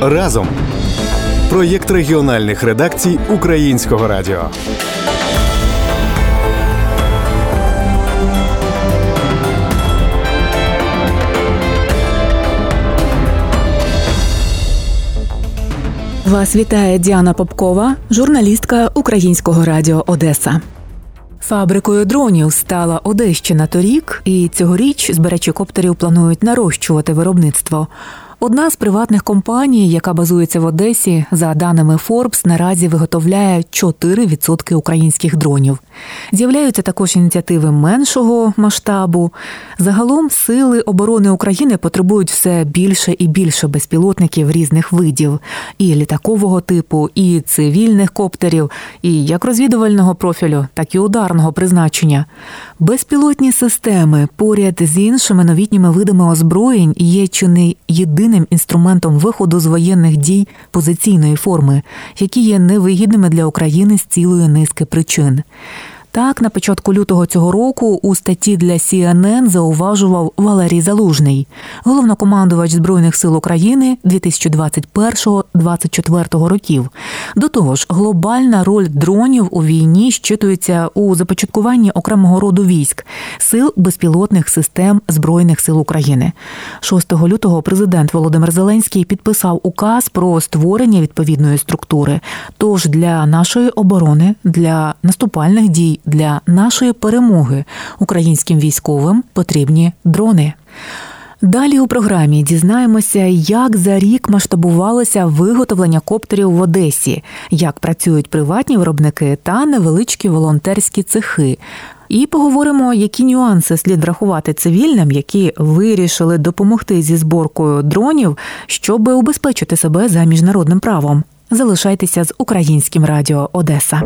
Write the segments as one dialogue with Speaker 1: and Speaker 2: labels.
Speaker 1: разом. Проєкт регіональних редакцій Українського радіо.
Speaker 2: Вас вітає Діана Попкова, журналістка Українського радіо Одеса. Фабрикою дронів стала Одещина торік, і цьогоріч збирачі коптерів планують нарощувати виробництво. Одна з приватних компаній, яка базується в Одесі, за даними Forbes, наразі виготовляє 4% українських дронів. З'являються також ініціативи меншого масштабу. Загалом сили оборони України потребують все більше і більше безпілотників різних видів: і літакового типу, і цивільних коптерів, і як розвідувального профілю, так і ударного призначення. Безпілотні системи поряд з іншими новітніми видами озброєнь є чи не єдиним єдиним інструментом виходу з воєнних дій позиційної форми, які є невигідними для України з цілої низки причин. Так, на початку лютого цього року у статті для CNN зауважував Валерій Залужний, головнокомандувач збройних сил України 2021-2024 років. До того ж, глобальна роль дронів у війні щитується у започаткуванні окремого роду військ сил безпілотних систем збройних сил України. 6 лютого президент Володимир Зеленський підписав указ про створення відповідної структури. Тож для нашої оборони, для наступальних дій для нашої перемоги українським військовим потрібні дрони. Далі у програмі дізнаємося, як за рік масштабувалося виготовлення коптерів в Одесі, як працюють приватні виробники та невеличкі волонтерські цехи. І поговоримо, які нюанси слід врахувати цивільним, які вирішили допомогти зі зборкою дронів, щоб убезпечити себе за міжнародним правом. Залишайтеся з українським радіо Одеса.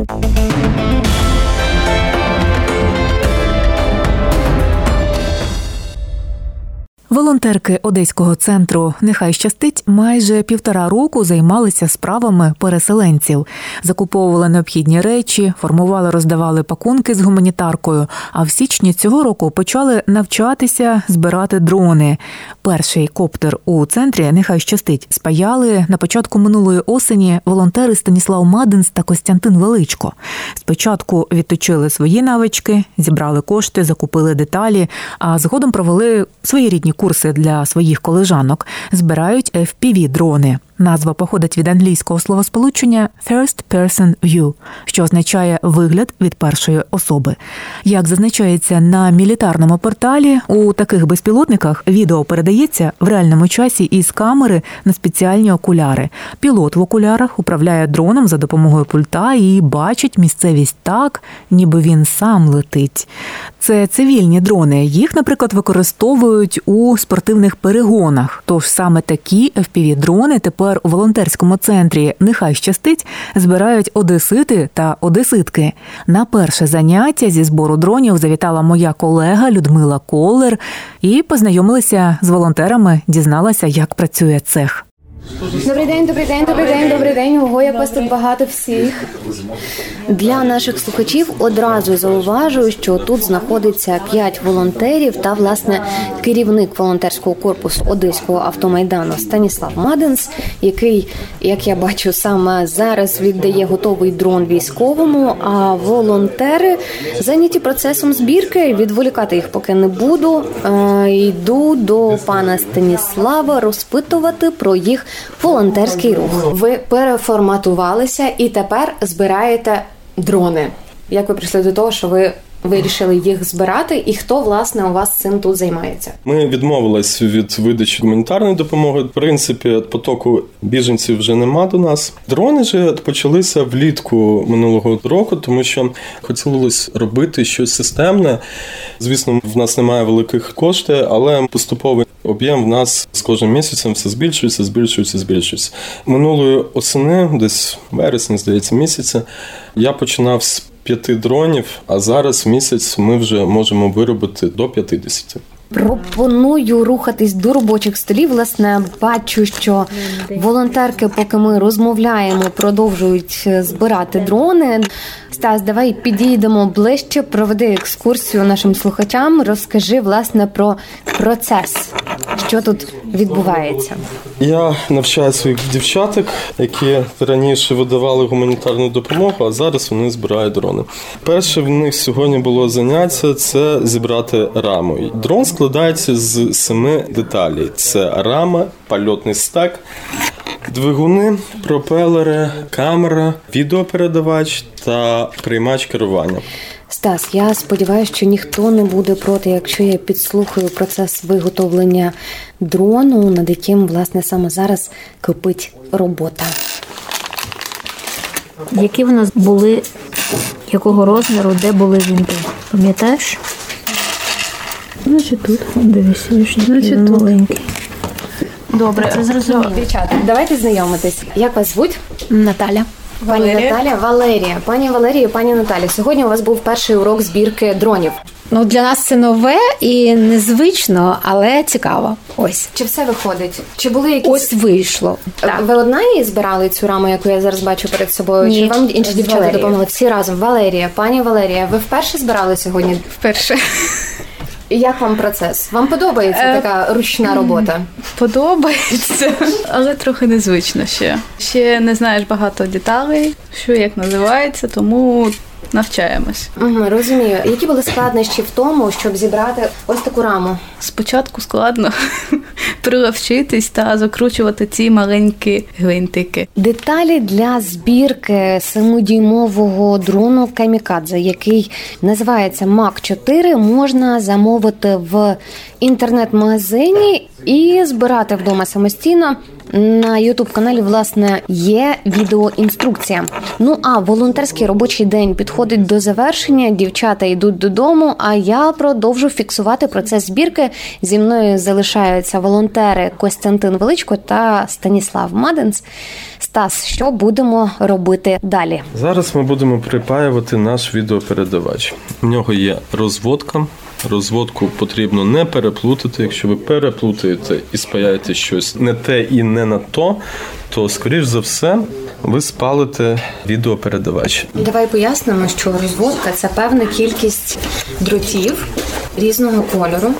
Speaker 2: Волонтерки одеського центру Нехай щастить майже півтора року займалися справами переселенців, закуповували необхідні речі, формували, роздавали пакунки з гуманітаркою. А в січні цього року почали навчатися збирати дрони. Перший коптер у центрі Нехай щастить спаяли на початку минулої осені волонтери Станіслав Мадинс та Костянтин Величко. Спочатку відточили свої навички, зібрали кошти, закупили деталі, а згодом провели свої рідні курси для своїх колежанок, збирають fpv дрони Назва походить від англійського словосполучення «first person view», що означає вигляд від першої особи. Як зазначається на мілітарному порталі, у таких безпілотниках відео передається в реальному часі із камери на спеціальні окуляри. Пілот в окулярах управляє дроном за допомогою пульта і бачить місцевість так, ніби він сам летить. Це цивільні дрони. Їх, наприклад, використовують у спортивних перегонах. Тож саме такі fpv дрони тепер тепер у волонтерському центрі Нехай щастить збирають одесити та одеситки. На перше заняття зі збору дронів завітала моя колега Людмила Колер і познайомилися з волонтерами, дізналася, як працює цех.
Speaker 3: Добрий день, добрий день, добрий день, добрий день. Ого, як вас тут багато всіх. Для наших слухачів одразу зауважую, що тут знаходиться п'ять волонтерів та власне керівник волонтерського корпусу Одеського автомайдану Станіслав Маденс, який, як я бачу, саме зараз віддає готовий дрон військовому. А волонтери зайняті процесом збірки. Відволікати їх поки не буду. Йду до пана Станіслава розпитувати про їх волонтерський рух. Ви переформатувалися і тепер збираєте дрони. Як ви прийшли до того, що ви вирішили їх збирати, і хто власне у вас цим тут займається?
Speaker 4: Ми відмовились від видачі гуманітарної допомоги. В принципі, потоку біженців вже нема до нас. Дрони ж почалися влітку минулого року, тому що хотілося робити щось системне. Звісно, в нас немає великих коштів, але поступовий об'єм в нас з кожним місяцем все збільшується, збільшується, збільшується. Минулої осени, десь вересня, здається, місяця, я починав з п'яти дронів, а зараз місяць ми вже можемо виробити до 50.
Speaker 3: Пропоную рухатись до робочих столів. Власне, бачу, що волонтерки, поки ми розмовляємо, продовжують збирати дрони. Стас, давай підійдемо ближче, проведи екскурсію нашим слухачам. Розкажи власне про процес, що тут відбувається?
Speaker 4: Я навчаю своїх дівчаток, які раніше видавали гуманітарну допомогу, а зараз вони збирають дрони. Перше в них сьогодні було заняття це зібрати раму. Дрон складається з семи деталей: це рама, польотний стек, двигуни, пропелери, камера, відеопередавач та приймач керування.
Speaker 3: Стас, я сподіваюся, що ніхто не буде проти, якщо я підслухаю процес виготовлення дрону, над яким власне саме зараз кипить робота.
Speaker 5: Які в нас були, якого розміру, де були вінти? Пам'ятаєш? Значить тут. Дивись, тут. маленький.
Speaker 6: Добре,
Speaker 5: Це зрозуміло.
Speaker 3: Дівчата, давайте знайомитись. Як вас звуть?
Speaker 5: Наталя.
Speaker 3: Пані
Speaker 6: Валерія.
Speaker 3: Наталя, Валерія, пані Валерія, пані Наталі. Сьогодні у вас був перший урок збірки дронів.
Speaker 7: Ну, для нас це нове і незвично, але цікаво. Ось.
Speaker 3: Чи все виходить? Чи були якісь
Speaker 7: Ось вийшло. Так.
Speaker 3: Ви одна її збирали цю раму, яку я зараз бачу перед собою?
Speaker 7: Ні,
Speaker 3: Чи вам інші дівчата допомогли? Всі разом. Валерія, пані Валерія, ви вперше збирали сьогодні?
Speaker 6: Вперше
Speaker 3: Як вам процес? Вам подобається
Speaker 6: Е,
Speaker 3: така ручна робота?
Speaker 6: подобається, але трохи незвично ще. Ще не знаєш багато деталей, що як називається, тому навчаємось.
Speaker 3: Угу, розумію. Які були складнощі в тому, щоб зібрати ось таку раму?
Speaker 6: Спочатку складно приловчитись та закручувати ці маленькі гвинтики.
Speaker 3: Деталі для збірки семидюймового дрону Камікадзе, який називається Мак 4 можна замовити в інтернет-магазині і збирати вдома самостійно. На Ютуб каналі власне є відеоінструкція. Ну а волонтерський робочий день підходить до завершення. Дівчата йдуть додому. А я продовжу фіксувати процес збірки. Зі мною залишаються волонтери Костянтин Величко та Станіслав Маденц. Стас, що будемо робити далі?
Speaker 4: Зараз ми будемо припаювати наш відеопередавач. В нього є розводка. Розводку потрібно не переплутати. Якщо ви переплутаєте і спаяєте щось не те і не на то, то скоріш за все ви спалите відеопередавач.
Speaker 3: Давай пояснимо, що розводка це певна кількість дротів різного кольору,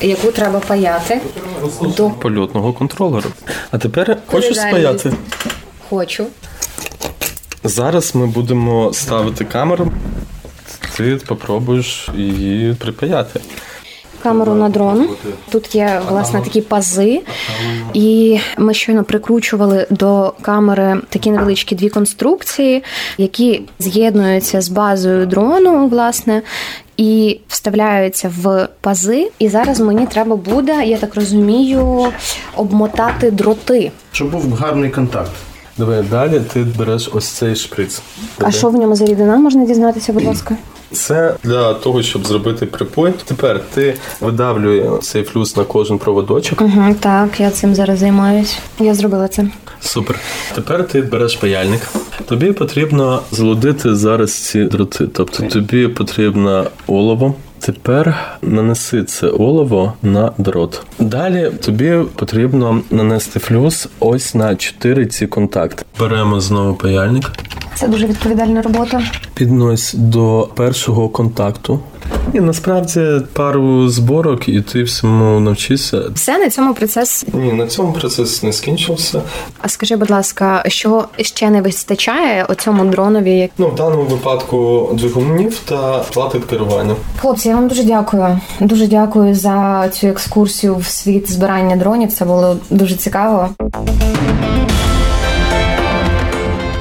Speaker 3: яку треба паяти до
Speaker 4: Польотного контролера. А тепер хочу
Speaker 3: далі?
Speaker 4: спаяти.
Speaker 3: хочу.
Speaker 4: Зараз ми будемо ставити камеру. Ти попробуєш її припаяти.
Speaker 3: камеру на дрон. Тут є власне такі пази, і ми щойно прикручували до камери такі невеличкі дві конструкції, які з'єднуються з базою дрону, власне. І вставляються в пази, і зараз мені треба буде, я так розумію, обмотати дроти.
Speaker 8: Щоб був гарний контакт.
Speaker 4: Давай далі ти береш ось цей шприц.
Speaker 3: А що в ньому за рідина, можна дізнатися, будь ласка?
Speaker 4: Це для того, щоб зробити припой. Тепер ти видавлює цей флюс на кожен проводочок.
Speaker 3: Угу, так, я цим зараз займаюсь. Я зробила це.
Speaker 4: Супер. Тепер ти береш паяльник. Тобі потрібно залудити зараз ці дроти. Тобто тобі потрібно олово. Тепер нанеси це олово на дрот. Далі тобі потрібно нанести флюс ось на 4 ці контакти. Беремо знову паяльник,
Speaker 3: Це дуже відповідальна робота.
Speaker 4: піднось до першого контакту. І насправді пару зборок, і ти всьому навчишся.
Speaker 3: Все на цьому процес.
Speaker 4: Ні, на цьому процес не скінчився.
Speaker 3: А скажи, будь ласка, що ще не вистачає оцьому дронові?
Speaker 4: Ну, в даному випадку двигунів та плати керування.
Speaker 3: Хлопці, я вам дуже дякую. Дуже дякую за цю екскурсію в світ збирання дронів. Це було дуже цікаво.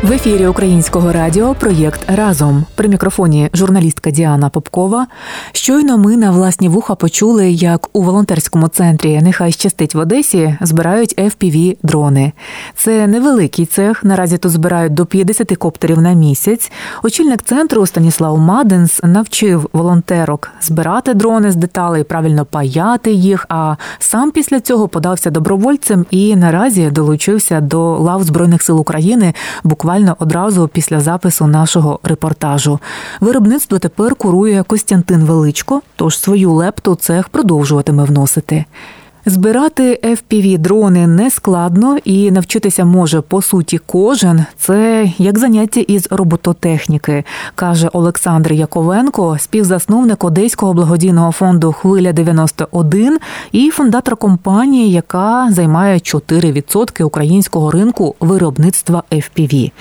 Speaker 2: В ефірі Українського радіо проєкт Разом при мікрофоні журналістка Діана Попкова. Щойно ми на власні вуха почули, як у волонтерському центрі Нехай щастить в Одесі збирають fpv дрони. Це невеликий цех. Наразі тут збирають до 50 коптерів на місяць. Очільник центру Станіслав Маденс навчив волонтерок збирати дрони з деталей, правильно паяти їх. А сам після цього подався добровольцем і наразі долучився до лав Збройних сил України буквально одразу після запису нашого репортажу. Виробництво тепер курує Костянтин Величко, тож свою лепту цех продовжуватиме вносити. Збирати fpv дрони не складно і навчитися може по суті кожен. Це як заняття із робототехніки, каже Олександр Яковенко, співзасновник Одеського благодійного фонду Хвиля 91 і фундатор компанії, яка займає 4% українського ринку виробництва FPV.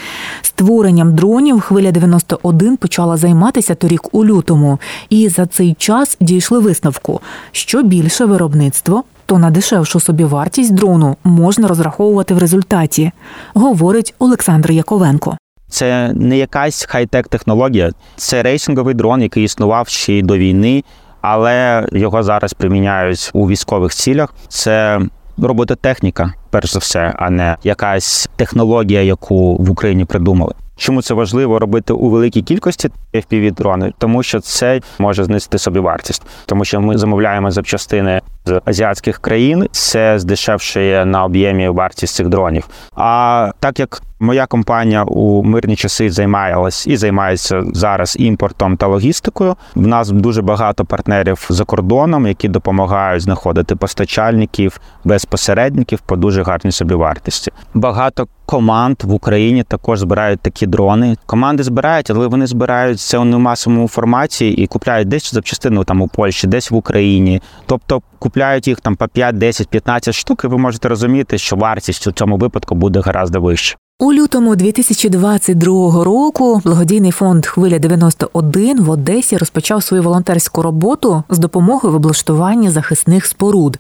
Speaker 2: Створенням дронів хвиля 91 почала займатися торік у лютому, і за цей час дійшли висновку, що більше виробництво то на дешевшу собівартість дрону можна розраховувати в результаті, говорить Олександр Яковенко.
Speaker 8: Це не якась хай-тек технологія, це рейсинговий дрон, який існував ще й до війни, але його зараз приміняють у військових цілях. Це робототехніка, перш за все, а не якась технологія, яку в Україні придумали. Чому це важливо робити у великій кількості fpv дрони? Тому що це може знизити собі вартість, тому що ми замовляємо запчастини з азіатських країн, це здешевшує на об'ємі вартість цих дронів. А так як моя компанія у мирні часи займалась і займається зараз імпортом та логістикою, в нас дуже багато партнерів за кордоном, які допомагають знаходити постачальників без посередників по дуже гарній собі вартості. Багато команд в Україні також збирають такі дрони. Команди збирають, але вони збирають це у масовому форматі і купляють десь запчастину там у Польщі, десь в Україні. Тобто купляють їх там по 5, 10, 15 штук, і ви можете розуміти, що вартість у цьому випадку буде гораздо вища.
Speaker 2: У лютому 2022 року благодійний фонд Хвиля 91 в Одесі розпочав свою волонтерську роботу з допомогою в облаштуванні захисних споруд.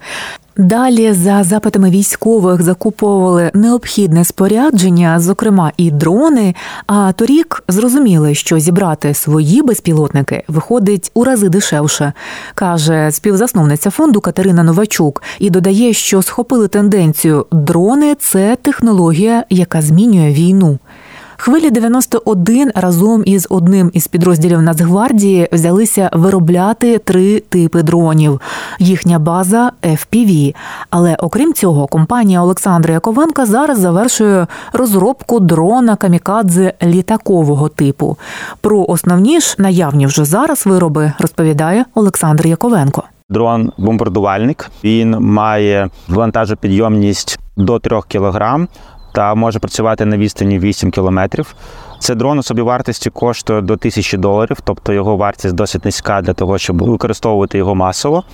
Speaker 2: Далі за запитами військових закуповували необхідне спорядження, зокрема і дрони. А торік зрозуміли, що зібрати свої безпілотники виходить у рази дешевше, каже співзасновниця фонду Катерина Новачук і додає, що схопили тенденцію дрони це технологія, яка змінює війну. Хвилі 91 разом із одним із підрозділів Нацгвардії взялися виробляти три типи дронів. Їхня база FPV. Але окрім цього, компанія Олександра Яковенка зараз завершує розробку дрона камікадзе літакового типу. Про основні ж наявні вже зараз вироби розповідає Олександр Яковенко.
Speaker 8: Дрон бомбардувальник він має вантажопідйомність до 3 кг та може працювати на відстані 8 кілометрів. Це дрон у собі вартості коштує до 1000 доларів, тобто його вартість досить низька для того, щоб використовувати його масово.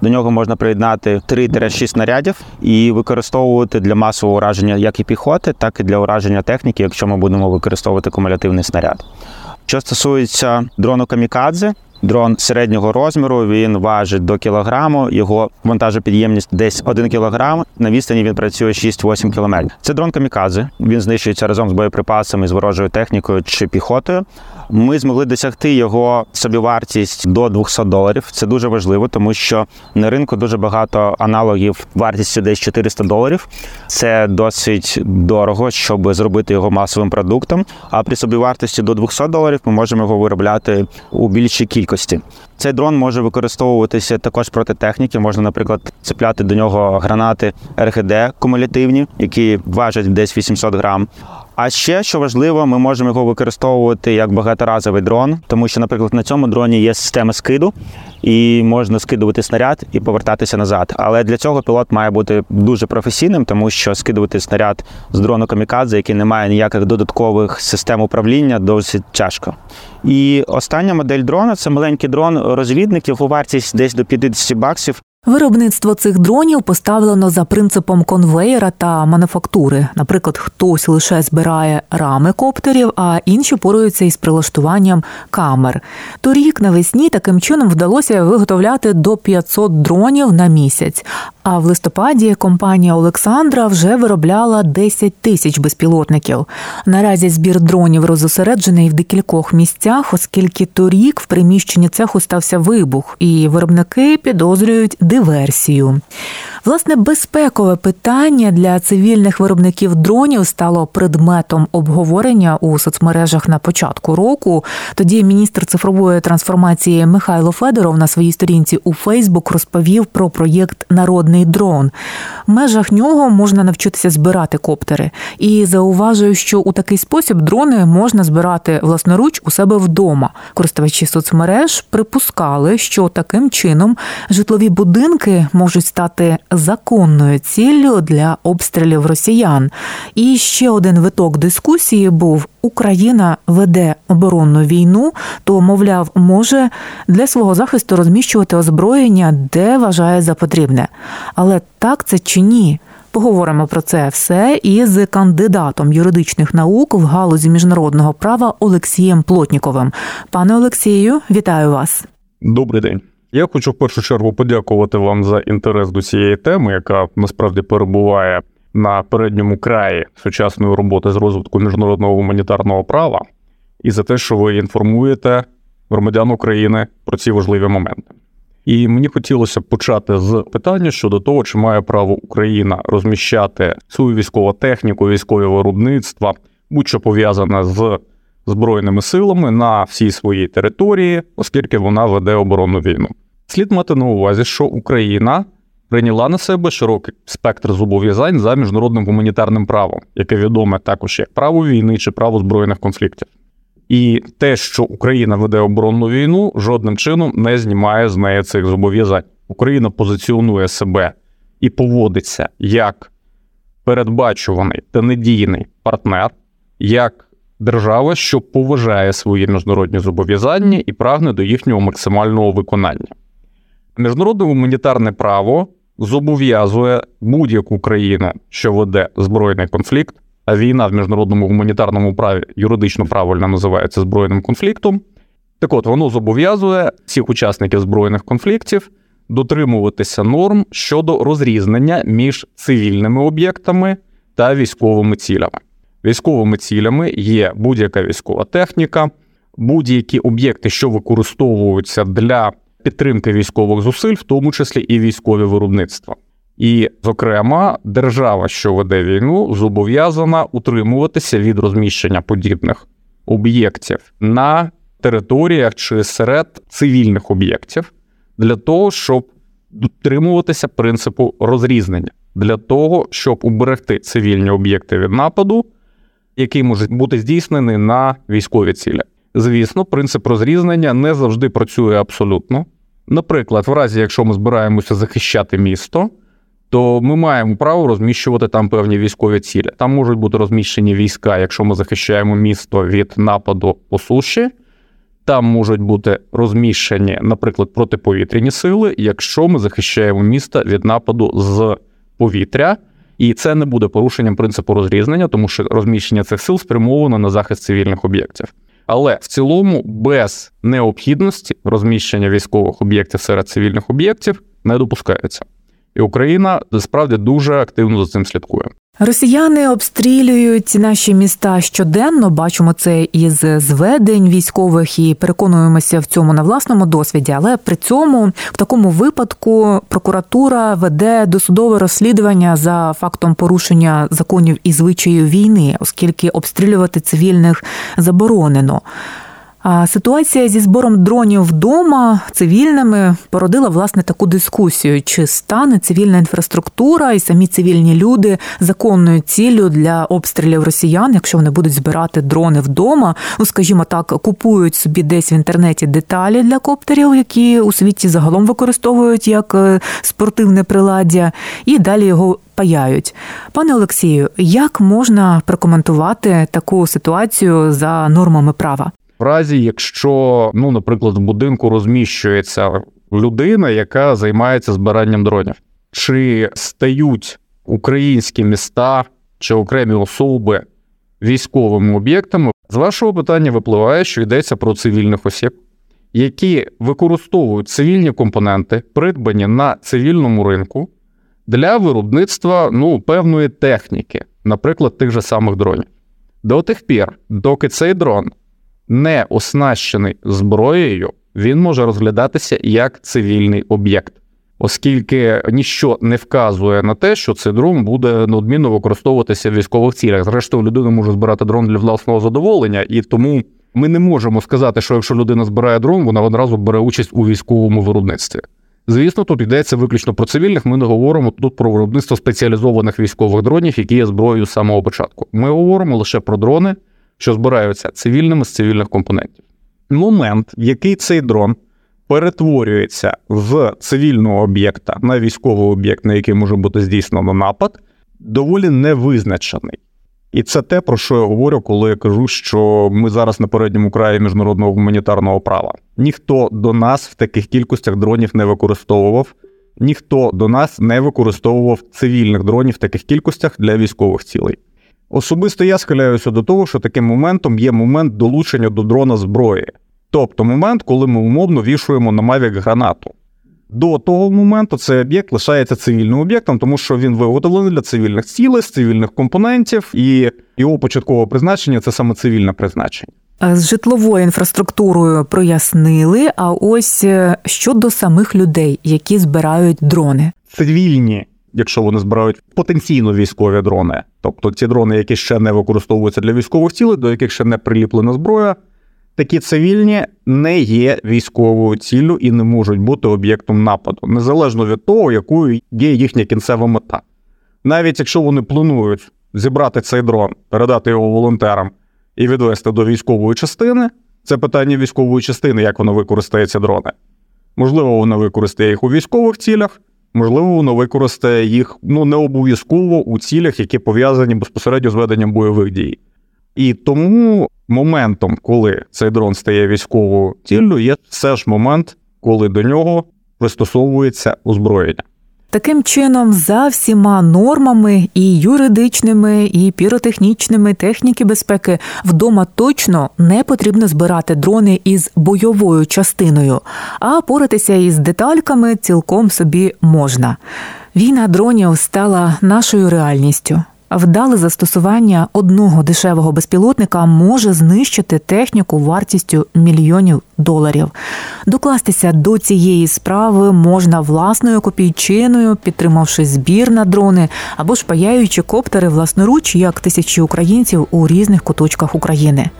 Speaker 8: До нього можна приєднати 3-6 снарядів і використовувати для масового ураження як і піхоти, так і для ураження техніки, якщо ми будемо використовувати кумулятивний снаряд. Що стосується дрону камікадзе, Дрон середнього розміру він важить до кілограму. Його вантажопідємність десь 1 кілограм. На відстані він працює 6-8 кілометрів. Це дрон камікадзе. Він знищується разом з боєприпасами, з ворожою технікою чи піхотою. Ми змогли досягти його собівартість до 200 доларів. Це дуже важливо, тому що на ринку дуже багато аналогів вартістю десь 400 доларів. Це досить дорого, щоб зробити його масовим продуктом. А при собівартості до 200 доларів ми можемо його виробляти у більшій кількості. Цей дрон може використовуватися також проти техніки. Можна, наприклад, цепляти до нього гранати РГД кумулятивні, які важать десь 800 грам. А ще що важливо, ми можемо його використовувати як багаторазовий дрон, тому що, наприклад, на цьому дроні є система скиду, і можна скидувати снаряд і повертатися назад. Але для цього пілот має бути дуже професійним, тому що скидувати снаряд з дрону камікадзе, який не має ніяких додаткових систем управління, досить тяжко. І остання модель дрона це маленький дрон розвідників у вартість десь до 50 баксів.
Speaker 2: Виробництво цих дронів поставлено за принципом конвейера та мануфактури. Наприклад, хтось лише збирає рами коптерів, а інші поруються із прилаштуванням камер. Торік навесні таким чином вдалося виготовляти до 500 дронів на місяць. А в листопаді компанія Олександра вже виробляла 10 тисяч безпілотників. Наразі збір дронів розосереджений в декількох місцях, оскільки торік в приміщенні цеху стався вибух, і виробники підозрюють диверсію. Власне, безпекове питання для цивільних виробників дронів стало предметом обговорення у соцмережах на початку року. Тоді міністр цифрової трансформації Михайло Федоров на своїй сторінці у Фейсбук розповів про проєкт Народний міжнародний дрон. В межах нього можна навчитися збирати коптери. І зауважую, що у такий спосіб дрони можна збирати власноруч у себе вдома. Користувачі соцмереж припускали, що таким чином житлові будинки можуть стати законною ціллю для обстрілів росіян. І ще один виток дискусії був: Україна веде оборонну війну, то мовляв, може для свого захисту розміщувати озброєння, де вважає за потрібне. Але так це чи ні? Поговоримо про це все із кандидатом юридичних наук в галузі міжнародного права Олексієм Плотніковим. Пане Олексію, вітаю вас.
Speaker 9: Добрий день. Я хочу в першу чергу подякувати вам за інтерес до цієї теми, яка насправді перебуває на передньому краї сучасної роботи з розвитку міжнародного гуманітарного права, і за те, що ви інформуєте громадян України про ці важливі моменти. І мені хотілося б почати з питання щодо того, чи має право Україна розміщати свою військову техніку, військове виробництва, будь-що пов'язане з збройними силами на всій своїй території, оскільки вона веде оборонну війну. Слід мати на увазі, що Україна прийняла на себе широкий спектр зобов'язань за міжнародним гуманітарним правом, яке відоме також як право війни чи право збройних конфліктів. І те, що Україна веде оборонну війну, жодним чином не знімає з неї цих зобов'язань. Україна позиціонує себе і поводиться як передбачуваний та недійний партнер, як держава, що поважає свої міжнародні зобов'язання і прагне до їхнього максимального виконання. Міжнародне гуманітарне право зобов'язує будь-яку країну, що веде збройний конфлікт, війна в міжнародному гуманітарному праві юридично правильно називається збройним конфліктом. Так от воно зобов'язує всіх учасників збройних конфліктів дотримуватися норм щодо розрізнення між цивільними об'єктами та військовими цілями. Військовими цілями є будь-яка військова техніка, будь-які об'єкти, що використовуються для підтримки військових зусиль, в тому числі і військові виробництва. І, зокрема, держава, що веде війну, зобов'язана утримуватися від розміщення подібних об'єктів на територіях чи серед цивільних об'єктів для того, щоб дотримуватися принципу розрізнення, для того, щоб уберегти цивільні об'єкти від нападу, який може бути здійснений на військові цілі. Звісно, принцип розрізнення не завжди працює абсолютно. Наприклад, в разі, якщо ми збираємося захищати місто, то ми маємо право розміщувати там певні військові цілі. Там можуть бути розміщені війська, якщо ми захищаємо місто від нападу по суші. Там можуть бути розміщені, наприклад, протиповітряні сили, якщо ми захищаємо місто від нападу з повітря. І це не буде порушенням принципу розрізнення, тому що розміщення цих сил спрямовано на захист цивільних об'єктів. Але в цілому без необхідності розміщення військових об'єктів серед цивільних об'єктів не допускається. І Україна справді дуже активно за цим слідкує.
Speaker 2: Росіяни обстрілюють наші міста щоденно. Бачимо це із зведень військових і переконуємося в цьому на власному досвіді. Але при цьому в такому випадку прокуратура веде досудове розслідування за фактом порушення законів і звичаїв війни, оскільки обстрілювати цивільних заборонено. Ситуація зі збором дронів вдома цивільними породила власне таку дискусію: чи стане цивільна інфраструктура і самі цивільні люди законною ціллю для обстрілів росіян, якщо вони будуть збирати дрони вдома, ну скажімо так, купують собі десь в інтернеті деталі для коптерів, які у світі загалом використовують як е, спортивне приладдя, і далі його. Паяють, пане Олексію, як можна прокоментувати таку ситуацію за нормами права?
Speaker 9: В разі, якщо, ну, наприклад, в будинку розміщується людина, яка займається збиранням дронів, чи стають українські міста чи окремі особи військовими об'єктами, з вашого питання випливає, що йдеться про цивільних осіб, які використовують цивільні компоненти, придбані на цивільному ринку для виробництва ну, певної техніки, наприклад, тих же самих дронів. До тих пір, доки цей дрон не оснащений зброєю, він може розглядатися як цивільний об'єкт, оскільки ніщо не вказує на те, що цей дрон буде неодмінно використовуватися в військових цілях. Зрештою, людина може збирати дрон для власного задоволення, і тому ми не можемо сказати, що якщо людина збирає дрон, вона одразу бере участь у військовому виробництві. Звісно, тут йдеться виключно про цивільних. Ми не говоримо тут про виробництво спеціалізованих військових дронів, які є зброєю з самого початку. Ми говоримо лише про дрони, що збираються цивільними з цивільних компонентів. Момент, в який цей дрон перетворюється в цивільного об'єкта на військовий об'єкт, на який може бути здійснено напад, доволі невизначений. І це те, про що я говорю, коли я кажу, що ми зараз на передньому краї міжнародного гуманітарного права. Ніхто до нас в таких кількостях дронів не використовував, ніхто до нас не використовував цивільних дронів в таких кількостях для військових цілей. Особисто я схиляюся до того, що таким моментом є момент долучення до дрона зброї, тобто момент, коли ми умовно вішуємо на Mavic гранату. До того моменту цей об'єкт лишається цивільним об'єктом, тому що він виготовлений для цивільних цілей, з цивільних компонентів, і його початкове призначення це саме цивільне призначення.
Speaker 2: З житловою інфраструктурою прояснили. А ось е, щодо самих людей, які збирають дрони,
Speaker 9: цивільні, якщо вони збирають потенційно військові дрони, тобто ті дрони, які ще не використовуються для військових цілей, до яких ще не приліплена зброя такі цивільні не є військовою ціллю і не можуть бути об'єктом нападу, незалежно від того, якою є їхня кінцева мета. Навіть якщо вони планують зібрати цей дрон, передати його волонтерам і відвести до військової частини, це питання військової частини, як вона використає ці дрони. Можливо, вона використає їх у військових цілях, можливо, воно використає їх ну не обов'язково у цілях, які пов'язані безпосередньо з веденням бойових дій. І тому моментом, коли цей дрон стає військовою ціллю, є все ж момент, коли до нього пристосовується озброєння.
Speaker 2: Таким чином, за всіма нормами і юридичними, і піротехнічними техніки безпеки вдома точно не потрібно збирати дрони із бойовою частиною, а поратися із детальками цілком собі можна. Війна дронів стала нашою реальністю. Вдале застосування одного дешевого безпілотника може знищити техніку вартістю мільйонів доларів. Докластися до цієї справи можна власною копійчиною, підтримавши збір на дрони або ж паяючи коптери власноруч, як тисячі українців у різних куточках України.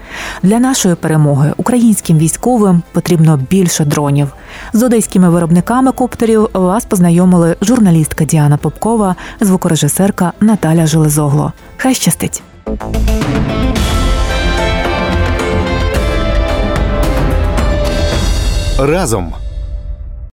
Speaker 2: Для нашої перемоги українським військовим потрібно більше дронів. З одеськими виробниками коптерів вас познайомили журналістка Діана Попкова, звукорежисерка Наталя Железогло. Хай щастить.
Speaker 1: Разом